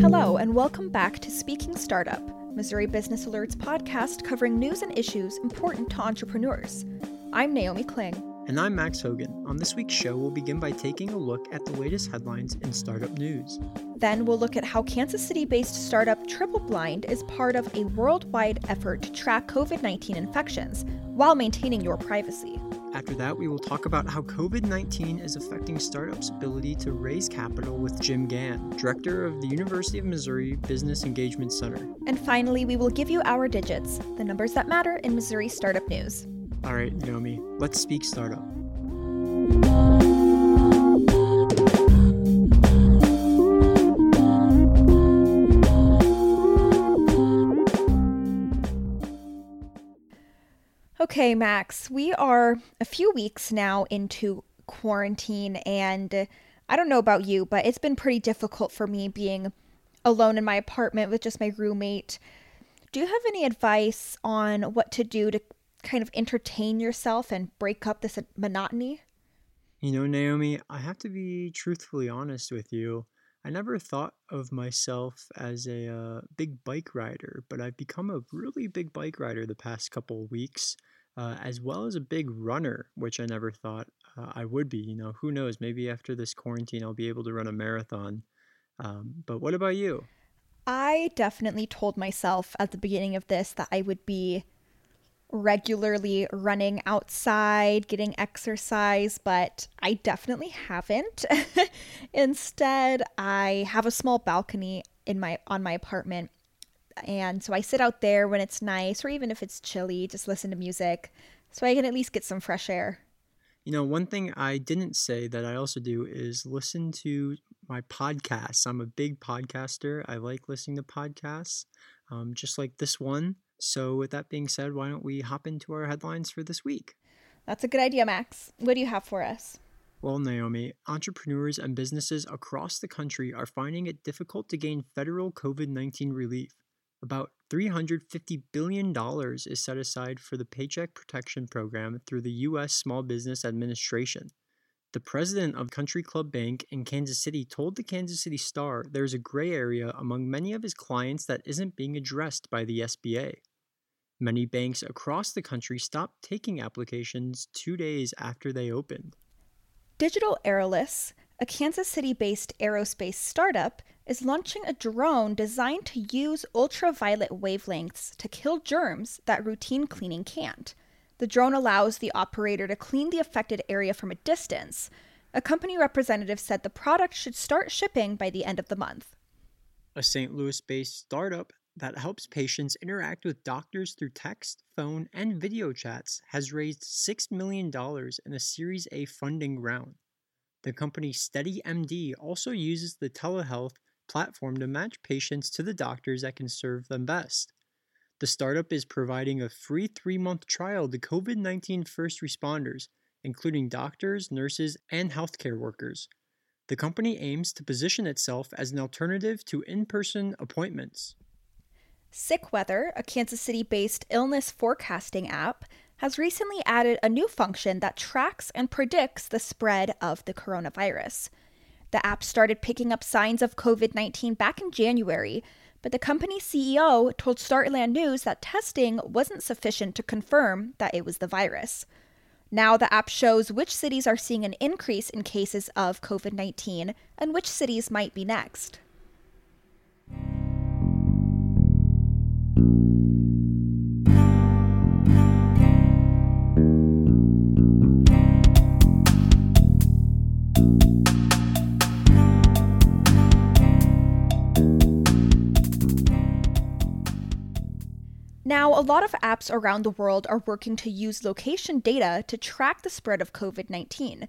Hello, and welcome back to Speaking Startup, Missouri Business Alert's podcast covering news and issues important to entrepreneurs. I'm Naomi Kling. And I'm Max Hogan. On this week's show, we'll begin by taking a look at the latest headlines in startup news. Then we'll look at how Kansas City based startup Triple Blind is part of a worldwide effort to track COVID 19 infections while maintaining your privacy. After that, we will talk about how COVID 19 is affecting startups' ability to raise capital with Jim Gann, director of the University of Missouri Business Engagement Center. And finally, we will give you our digits, the numbers that matter in Missouri startup news. All right, Naomi, let's speak startup. Okay, Max, we are a few weeks now into quarantine, and I don't know about you, but it's been pretty difficult for me being alone in my apartment with just my roommate. Do you have any advice on what to do to kind of entertain yourself and break up this monotony? You know, Naomi, I have to be truthfully honest with you. I never thought of myself as a uh, big bike rider, but I've become a really big bike rider the past couple weeks, uh, as well as a big runner, which I never thought uh, I would be. You know, who knows? Maybe after this quarantine, I'll be able to run a marathon. Um, but what about you? I definitely told myself at the beginning of this that I would be regularly running outside, getting exercise, but I definitely haven't. Instead, I have a small balcony in my on my apartment. And so I sit out there when it's nice or even if it's chilly, just listen to music so I can at least get some fresh air. You know, one thing I didn't say that I also do is listen to my podcasts. I'm a big podcaster. I like listening to podcasts, um, just like this one. So, with that being said, why don't we hop into our headlines for this week? That's a good idea, Max. What do you have for us? Well, Naomi, entrepreneurs and businesses across the country are finding it difficult to gain federal COVID 19 relief. About $350 billion is set aside for the Paycheck Protection Program through the U.S. Small Business Administration. The president of Country Club Bank in Kansas City told the Kansas City Star there's a gray area among many of his clients that isn't being addressed by the SBA. Many banks across the country stopped taking applications two days after they opened. Digital Aerolus, a Kansas City based aerospace startup, is launching a drone designed to use ultraviolet wavelengths to kill germs that routine cleaning can't. The drone allows the operator to clean the affected area from a distance. A company representative said the product should start shipping by the end of the month. A St. Louis based startup that helps patients interact with doctors through text, phone, and video chats has raised $6 million in a Series A funding round. The company SteadyMD also uses the telehealth platform to match patients to the doctors that can serve them best. The startup is providing a free three month trial to COVID 19 first responders, including doctors, nurses, and healthcare workers. The company aims to position itself as an alternative to in person appointments. Sick Weather, a Kansas City based illness forecasting app, has recently added a new function that tracks and predicts the spread of the coronavirus. The app started picking up signs of COVID 19 back in January, but the company's CEO told Startland News that testing wasn't sufficient to confirm that it was the virus. Now the app shows which cities are seeing an increase in cases of COVID 19 and which cities might be next. Now, a lot of apps around the world are working to use location data to track the spread of COVID 19.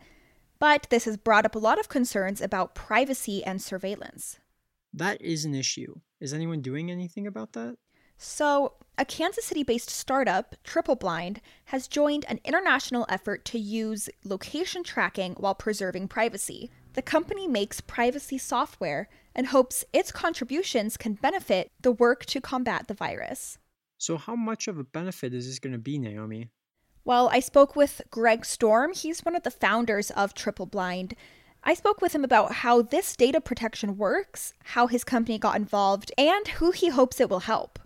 But this has brought up a lot of concerns about privacy and surveillance. That is an issue. Is anyone doing anything about that? So, a Kansas City based startup, Triple Blind, has joined an international effort to use location tracking while preserving privacy. The company makes privacy software and hopes its contributions can benefit the work to combat the virus. So, how much of a benefit is this going to be, Naomi? Well, I spoke with Greg Storm. He's one of the founders of Triple Blind. I spoke with him about how this data protection works, how his company got involved, and who he hopes it will help.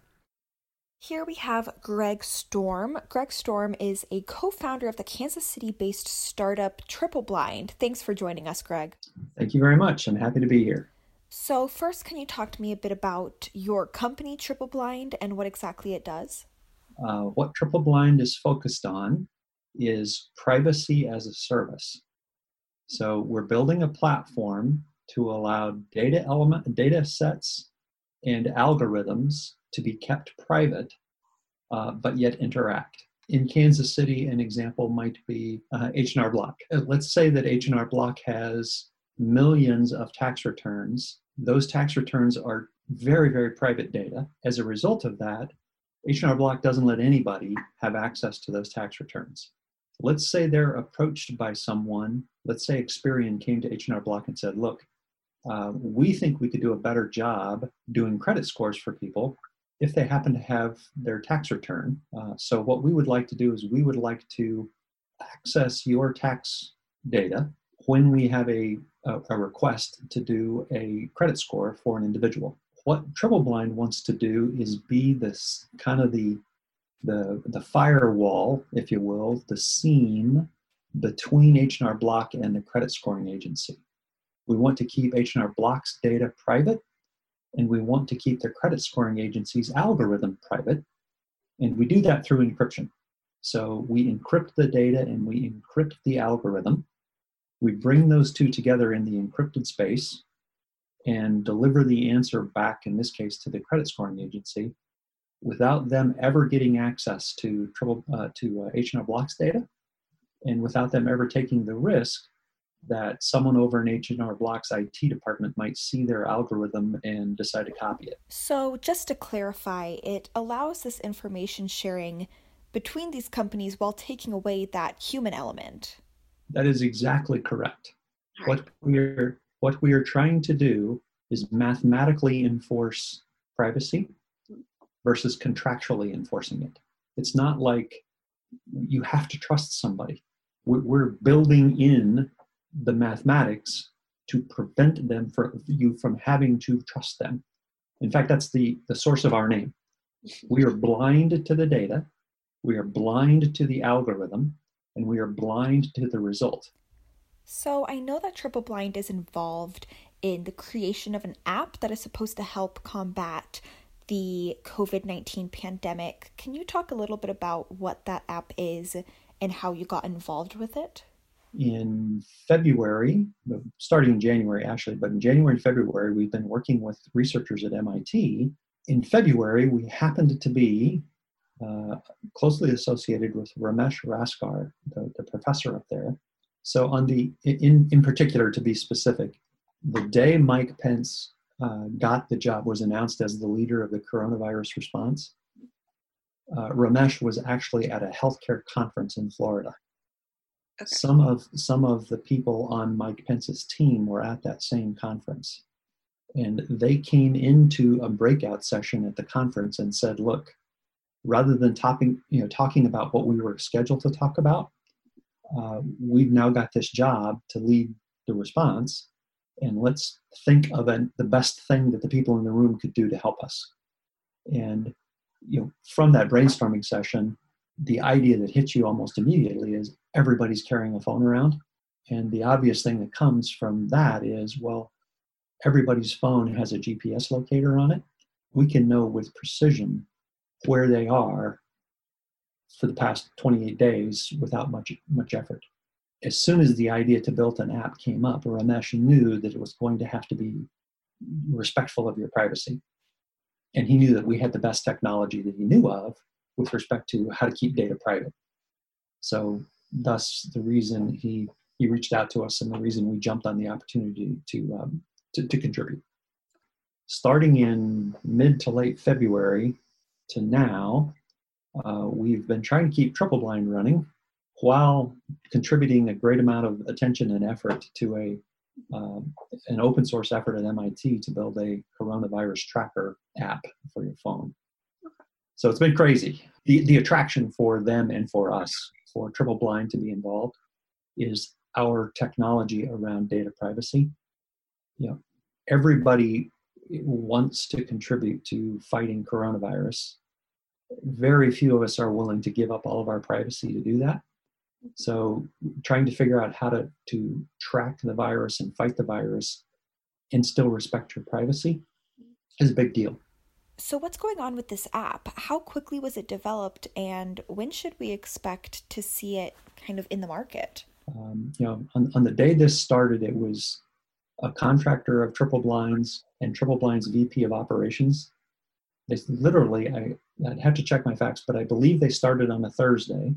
Here we have Greg Storm. Greg Storm is a co founder of the Kansas City based startup Triple Blind. Thanks for joining us, Greg. Thank you very much. I'm happy to be here. So, first, can you talk to me a bit about your company, Triple Blind, and what exactly it does? Uh, what Triple Blind is focused on is privacy as a service. So, we're building a platform to allow data element, data sets, and algorithms to be kept private, uh, but yet interact. In Kansas City, an example might be uh, H&R Block. Uh, let's say that H&R Block has millions of tax returns. Those tax returns are very, very private data. As a result of that, H&R Block doesn't let anybody have access to those tax returns. Let's say they're approached by someone. Let's say Experian came to H&R Block and said, "Look, uh, we think we could do a better job doing credit scores for people if they happen to have their tax return. Uh, so, what we would like to do is we would like to access your tax data when we have a, a, a request to do a credit score for an individual. What Triple Blind wants to do is be this kind of the the, the firewall, if you will, the seam between H&R Block and the credit scoring agency. We want to keep H&R Block's data private and we want to keep the credit scoring agency's algorithm private. And we do that through encryption. So we encrypt the data and we encrypt the algorithm. We bring those two together in the encrypted space and deliver the answer back, in this case, to the credit scoring agency without them ever getting access to, trouble, uh, to uh, H&R Block's data and without them ever taking the risk that someone over in H&R Block's IT department might see their algorithm and decide to copy it. So, just to clarify, it allows this information sharing between these companies while taking away that human element. That is exactly correct. What we are what we are trying to do is mathematically enforce privacy versus contractually enforcing it. It's not like you have to trust somebody. We're building in the mathematics to prevent them from you from having to trust them. In fact, that's the, the source of our name. We are blind to the data, we are blind to the algorithm, and we are blind to the result. So I know that Triple Blind is involved in the creation of an app that is supposed to help combat the COVID 19 pandemic. Can you talk a little bit about what that app is and how you got involved with it? in February, starting in January actually, but in January and February, we've been working with researchers at MIT. In February, we happened to be uh, closely associated with Ramesh Raskar, the, the professor up there. So, on the in in particular, to be specific, the day Mike Pence uh, got the job was announced as the leader of the coronavirus response. Uh, Ramesh was actually at a healthcare conference in Florida Okay. Some of some of the people on Mike Pence's team were at that same conference, and they came into a breakout session at the conference and said, "Look, rather than talking, you know, talking about what we were scheduled to talk about, uh, we've now got this job to lead the response, and let's think of an, the best thing that the people in the room could do to help us." And you know, from that brainstorming session, the idea that hits you almost immediately is everybody's carrying a phone around. And the obvious thing that comes from that is well, everybody's phone has a GPS locator on it. We can know with precision where they are for the past 28 days without much much effort. As soon as the idea to build an app came up, Ramesh knew that it was going to have to be respectful of your privacy. And he knew that we had the best technology that he knew of with respect to how to keep data private. So thus the reason he he reached out to us and the reason we jumped on the opportunity to um, to, to contribute. Starting in mid to late February to now, uh, we've been trying to keep Triple Blind running while contributing a great amount of attention and effort to a um, an open source effort at MIT to build a coronavirus tracker app for your phone. So it's been crazy. The, the attraction for them and for us, for Triple Blind to be involved, is our technology around data privacy. You know, everybody wants to contribute to fighting coronavirus. Very few of us are willing to give up all of our privacy to do that. So, trying to figure out how to, to track the virus and fight the virus and still respect your privacy is a big deal. So, what's going on with this app? How quickly was it developed, and when should we expect to see it kind of in the market? Um, you know, on, on the day this started, it was a contractor of Triple Blinds and Triple Blind's VP of Operations. They literally, I, I'd have to check my facts, but I believe they started on a Thursday.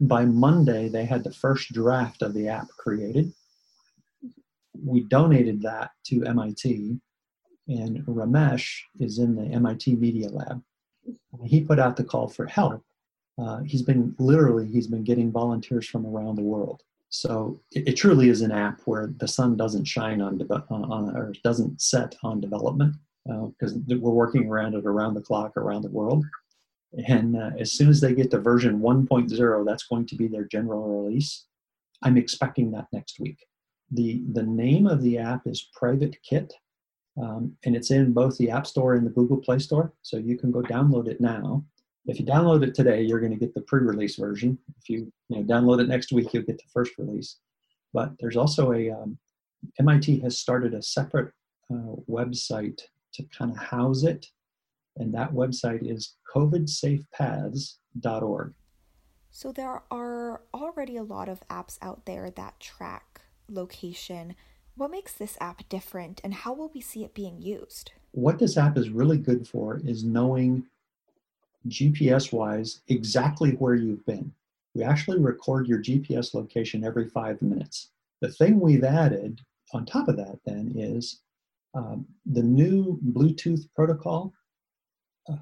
By Monday, they had the first draft of the app created. We donated that to MIT, and Ramesh is in the MIT Media Lab. He put out the call for help. Uh, he's been literally he's been getting volunteers from around the world. So it, it truly is an app where the sun doesn't shine on, de- on or doesn't set on development because uh, we're working around it around the clock around the world. And uh, as soon as they get to version 1.0, that's going to be their general release. I'm expecting that next week. The, the name of the app is Private Kit, um, and it's in both the App Store and the Google Play Store. So you can go download it now. If you download it today, you're going to get the pre-release version. If you, you know, download it next week, you'll get the first release. But there's also a um, MIT has started a separate uh, website to kind of house it, and that website is covidsafepaths.org. So there are already a lot of apps out there that track location. What makes this app different, and how will we see it being used? What this app is really good for is knowing GPS wise exactly where you've been. We actually record your GPS location every five minutes. The thing we've added on top of that then is um, the new Bluetooth protocol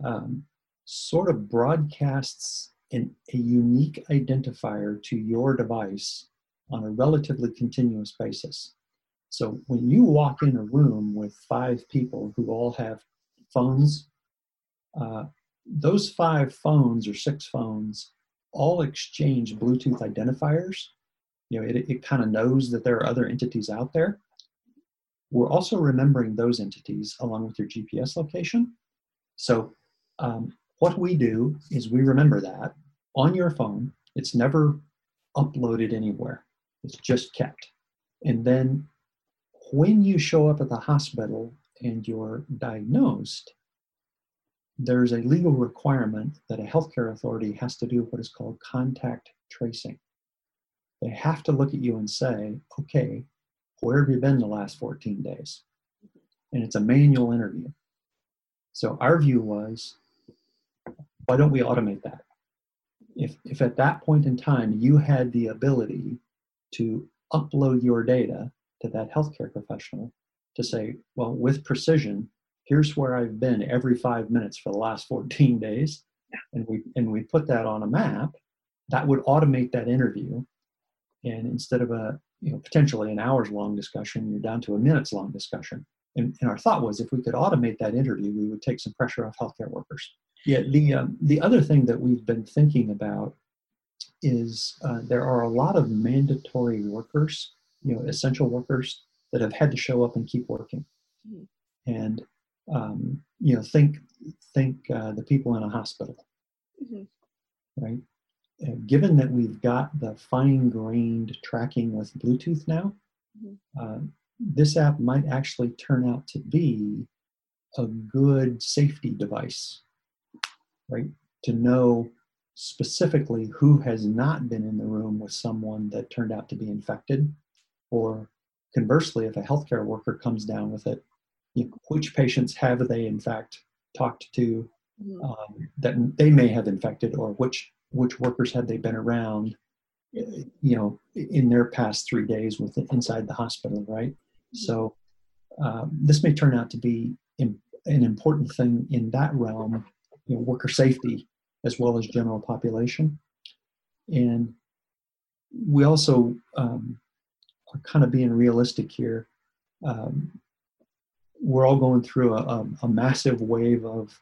um, sort of broadcasts an, a unique identifier to your device on a relatively continuous basis. So when you walk in a room with five people who all have phones, uh, those five phones or six phones all exchange Bluetooth identifiers. You know, it, it kind of knows that there are other entities out there. We're also remembering those entities along with your GPS location. So, um, what we do is we remember that on your phone. It's never uploaded anywhere, it's just kept. And then when you show up at the hospital and you're diagnosed, there's a legal requirement that a healthcare authority has to do what is called contact tracing. They have to look at you and say, okay, where have you been the last 14 days? And it's a manual interview. So our view was, why don't we automate that? If, if at that point in time you had the ability to upload your data to that healthcare professional to say, well, with precision, here's where I've been every five minutes for the last 14 days, and we and we put that on a map, that would automate that interview. And instead of a you know potentially an hours long discussion, you're down to a minutes long discussion. And, and our thought was if we could automate that interview, we would take some pressure off healthcare workers. Yeah, the um, the other thing that we've been thinking about is uh, there are a lot of mandatory workers, you know, essential workers that have had to show up and keep working. Mm-hmm. And um, you know, think think uh, the people in a hospital, mm-hmm. right? Uh, given that we've got the fine-grained tracking with Bluetooth now, mm-hmm. uh, this app might actually turn out to be a good safety device, right? To know specifically who has not been in the room with someone that turned out to be infected, or conversely, if a healthcare worker comes down with it, you know, which patients have they in fact talked to mm-hmm. um, that they may have infected, or which which workers had they been around, eh, you know, in their past three days with inside the hospital, right? Mm-hmm. So um, this may turn out to be in, an important thing in that realm, you know, worker safety as well as general population, and we also um, are kind of being realistic here. Um, we're all going through a, a, a massive wave of, of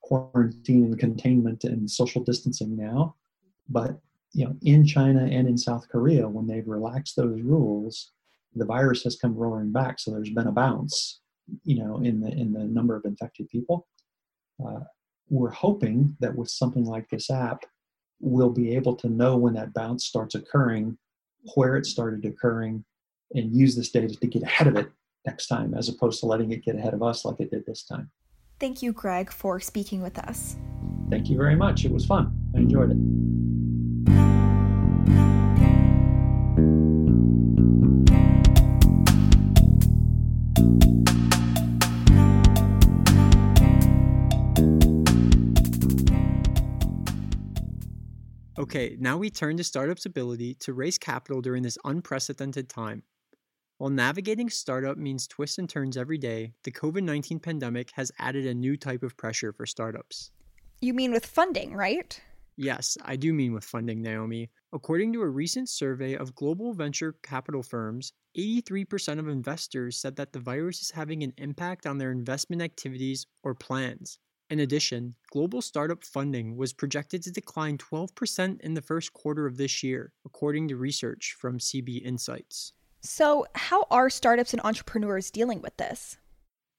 quarantine and containment and social distancing now. But you know, in China and in South Korea, when they've relaxed those rules, the virus has come roaring back. So there's been a bounce, you know, in the in the number of infected people. Uh, we're hoping that with something like this app, we'll be able to know when that bounce starts occurring, where it started occurring, and use this data to get ahead of it next time, as opposed to letting it get ahead of us like it did this time. Thank you, Greg, for speaking with us. Thank you very much. It was fun. I enjoyed it. Okay, now we turn to startups' ability to raise capital during this unprecedented time. While navigating startup means twists and turns every day, the COVID 19 pandemic has added a new type of pressure for startups. You mean with funding, right? Yes, I do mean with funding, Naomi. According to a recent survey of global venture capital firms, 83% of investors said that the virus is having an impact on their investment activities or plans. In addition, global startup funding was projected to decline 12% in the first quarter of this year, according to research from CB Insights. So, how are startups and entrepreneurs dealing with this?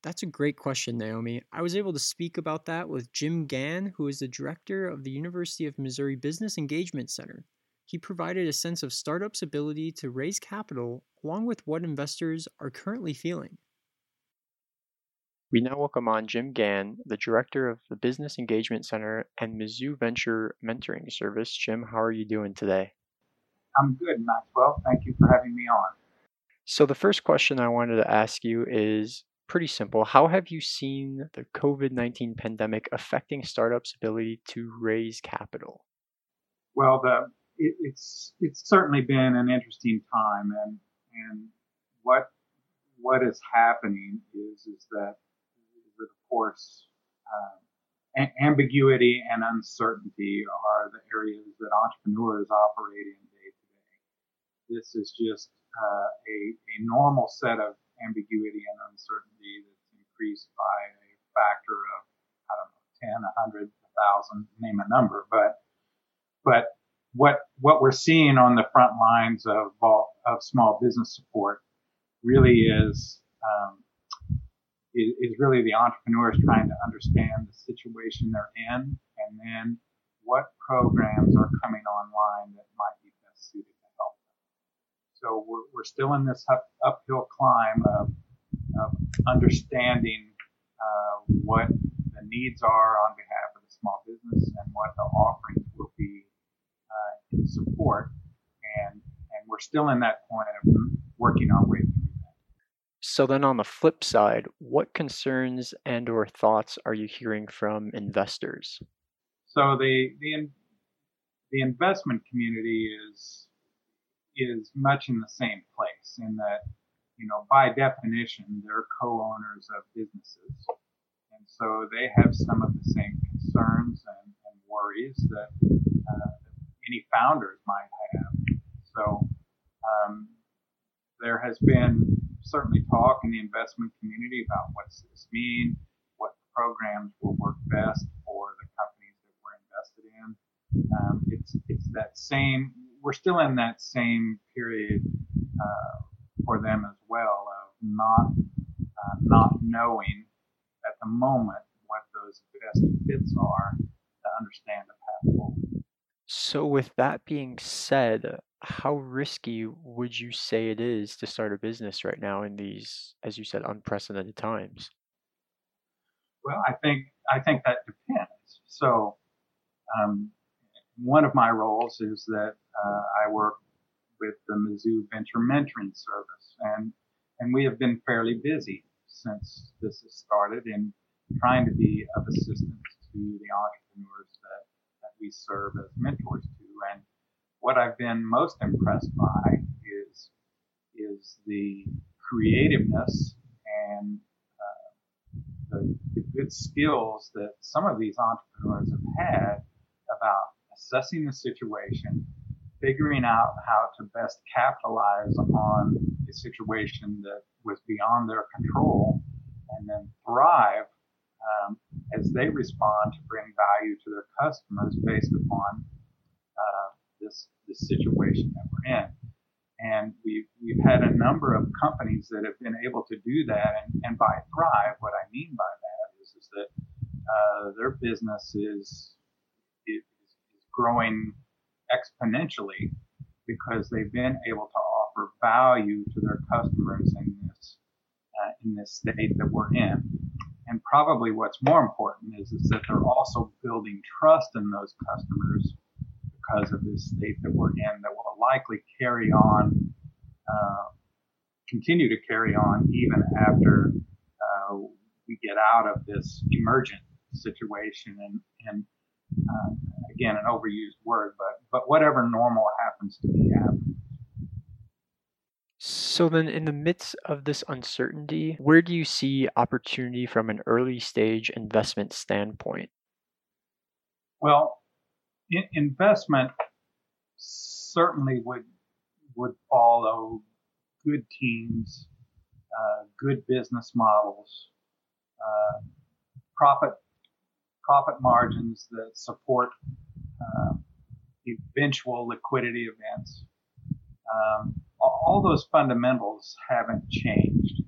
That's a great question, Naomi. I was able to speak about that with Jim Gann, who is the director of the University of Missouri Business Engagement Center. He provided a sense of startups' ability to raise capital along with what investors are currently feeling. We now welcome on Jim Gann, the director of the Business Engagement Center and Mizzou Venture Mentoring Service. Jim, how are you doing today? I'm good, Maxwell. Thank you for having me on. So, the first question I wanted to ask you is pretty simple. How have you seen the COVID 19 pandemic affecting startups' ability to raise capital? Well, the, it, it's it's certainly been an interesting time, and and what what is happening is is that, is that of course uh, a- ambiguity and uncertainty are the areas that entrepreneurs operate in day to day. This is just uh, a, a normal set of ambiguity and uncertainty that's increased by a factor of, I don't know, 10, 100, 1,000, name a number. But, but what, what we're seeing on the front lines of, of small business support really is, um, is, is really the entrepreneurs trying to understand the situation they're in and then what programs are coming online that might be best suited so we're, we're still in this up, uphill climb of, of understanding uh, what the needs are on behalf of the small business and what the offerings will be uh, in support. And, and we're still in that point of working our way through that. So then on the flip side, what concerns and or thoughts are you hearing from investors? So the, the, the investment community is is much in the same place in that, you know, by definition, they're co-owners of businesses. And so they have some of the same concerns and, and worries that uh, any founders might have. So um, there has been certainly talk in the investment community about what's this mean, what programs will work best for the companies that we're invested in. Um, it's it's that same we're still in that same period uh, for them as well of not uh, not knowing at the moment what those best fits are to understand the path forward. So, with that being said, how risky would you say it is to start a business right now in these, as you said, unprecedented times? Well, I think I think that depends. So, um, one of my roles is that I work with the Mizzou Venture Mentoring Service, and and we have been fairly busy since this has started in trying to be of assistance to the entrepreneurs that, that we serve as mentors to. And what I've been most impressed by is is the creativeness and uh, the, the good skills that some of these entrepreneurs have had about assessing the situation, figuring out how to best capitalize on a situation that was beyond their control, and then thrive um, as they respond to bring value to their customers based upon uh, this this situation that we're in. And we've we've had a number of companies that have been able to do that. And, and by thrive, what I mean by that is is that uh, their business is, is is growing exponentially because they've been able to offer value to their customers in this uh, in this state that we're in. And probably what's more important is, is that they're also building trust in those customers because of this state that we're in that will likely carry on, uh, continue to carry on even after uh, we get out of this emergent situation and, and uh, again, an overused word, but, but whatever normal happens to be happening. So then in the midst of this uncertainty, where do you see opportunity from an early stage investment standpoint? Well, in- investment certainly would would follow good teams, uh, good business models, uh, profit profit margins that support uh, eventual liquidity events. Um, all those fundamentals haven't changed.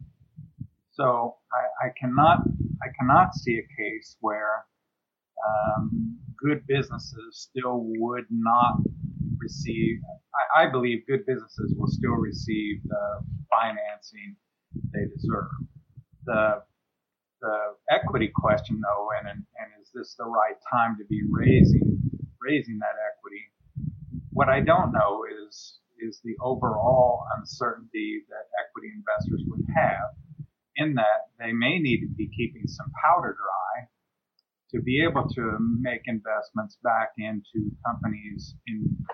So I, I cannot I cannot see a case where um, good businesses still would not receive. I, I, believe good businesses will still receive the financing they deserve. The the equity question, though, and and is this the right time to be raising raising that equity? What I don't know is is the overall uncertainty that equity investors would have in that they may need to be keeping some powder dry to be able to make investments back into companies in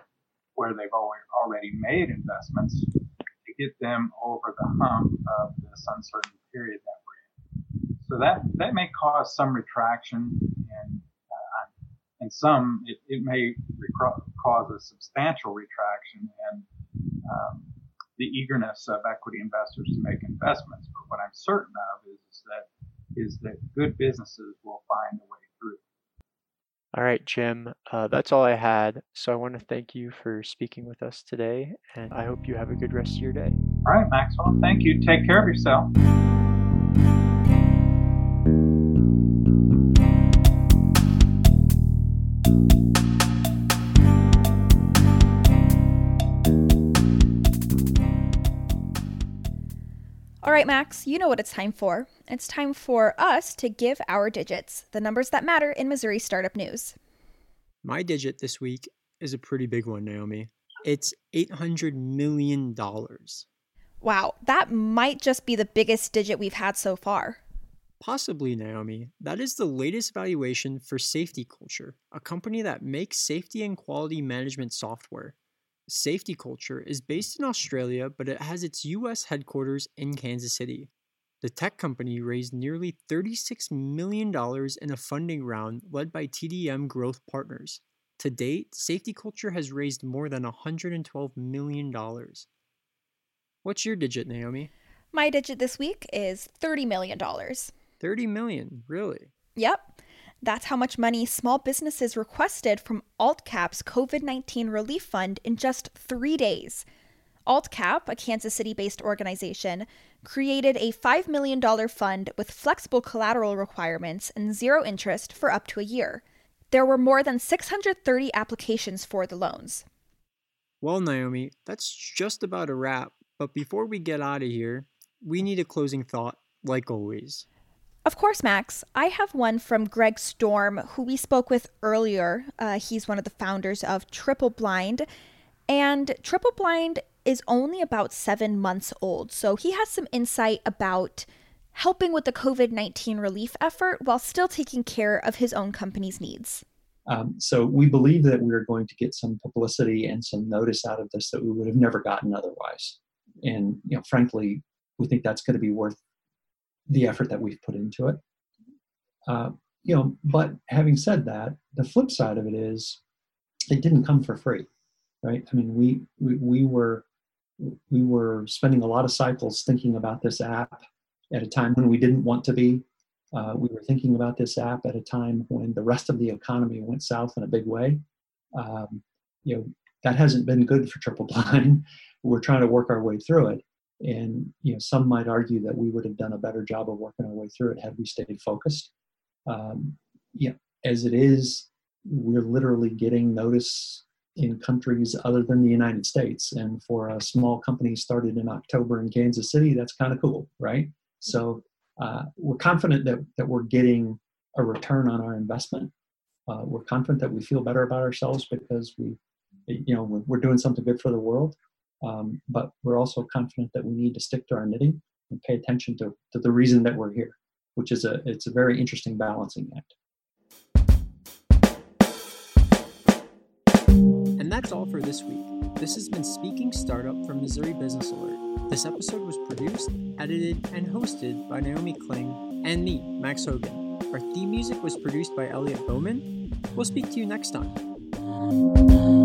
where they've already made investments to get them over the hump of this uncertain period that we're in. So that that may cause some retraction and some it, it may cause a substantial retraction and um, the eagerness of equity investors to make investments. But what I'm certain of is, is that is that good businesses will find a way through. All right, Jim, uh, that's all I had. So I want to thank you for speaking with us today, and I hope you have a good rest of your day. All right, Maxwell. Thank you. Take care of yourself. All right, Max, you know what it's time for. It's time for us to give our digits, the numbers that matter in Missouri startup news. My digit this week is a pretty big one, Naomi. It's $800 million. Wow, that might just be the biggest digit we've had so far. Possibly, Naomi. That is the latest valuation for Safety Culture, a company that makes safety and quality management software. Safety Culture is based in Australia, but it has its US headquarters in Kansas City. The tech company raised nearly $36 million in a funding round led by TDM Growth Partners. To date, Safety Culture has raised more than $112 million. What's your digit, Naomi? My digit this week is $30 million. 30 million, really? Yep. That's how much money small businesses requested from AltCap's COVID 19 relief fund in just three days. AltCap, a Kansas City based organization, created a $5 million fund with flexible collateral requirements and zero interest for up to a year. There were more than 630 applications for the loans. Well, Naomi, that's just about a wrap. But before we get out of here, we need a closing thought, like always. Of course, Max. I have one from Greg Storm, who we spoke with earlier. Uh, he's one of the founders of Triple Blind. And Triple Blind is only about seven months old. So he has some insight about helping with the COVID 19 relief effort while still taking care of his own company's needs. Um, so we believe that we're going to get some publicity and some notice out of this that we would have never gotten otherwise. And you know, frankly, we think that's going to be worth the effort that we've put into it. Uh, you know, but having said that, the flip side of it is it didn't come for free, right? I mean, we we, we were we were spending a lot of cycles thinking about this app at a time when we didn't want to be. Uh, we were thinking about this app at a time when the rest of the economy went south in a big way. Um, you know, that hasn't been good for triple blind. We're trying to work our way through it. And you know, some might argue that we would have done a better job of working our way through it had we stayed focused. Um, yeah, as it is, we're literally getting notice in countries other than the United States. And for a small company started in October in Kansas City, that's kind of cool, right? So uh, we're confident that, that we're getting a return on our investment. Uh, we're confident that we feel better about ourselves because we, you know, we're, we're doing something good for the world. Um, but we're also confident that we need to stick to our knitting and pay attention to, to the reason that we're here, which is a it's a very interesting balancing act. And that's all for this week. This has been Speaking Startup from Missouri Business Alert. This episode was produced, edited, and hosted by Naomi Kling and me, Max Hogan. Our theme music was produced by Elliot Bowman. We'll speak to you next time.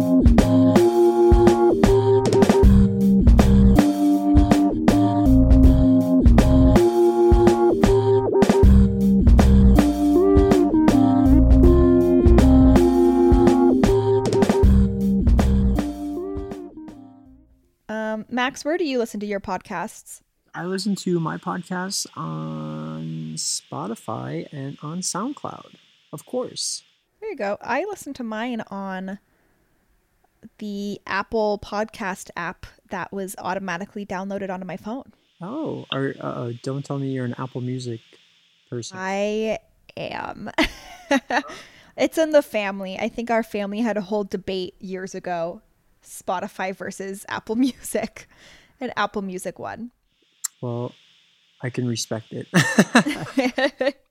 Max, where do you listen to your podcasts? I listen to my podcasts on Spotify and on SoundCloud, of course. There you go. I listen to mine on the Apple Podcast app that was automatically downloaded onto my phone. Oh, or uh, don't tell me you're an Apple Music person. I am. it's in the family. I think our family had a whole debate years ago Spotify versus Apple Music, and Apple Music won. Well, I can respect it.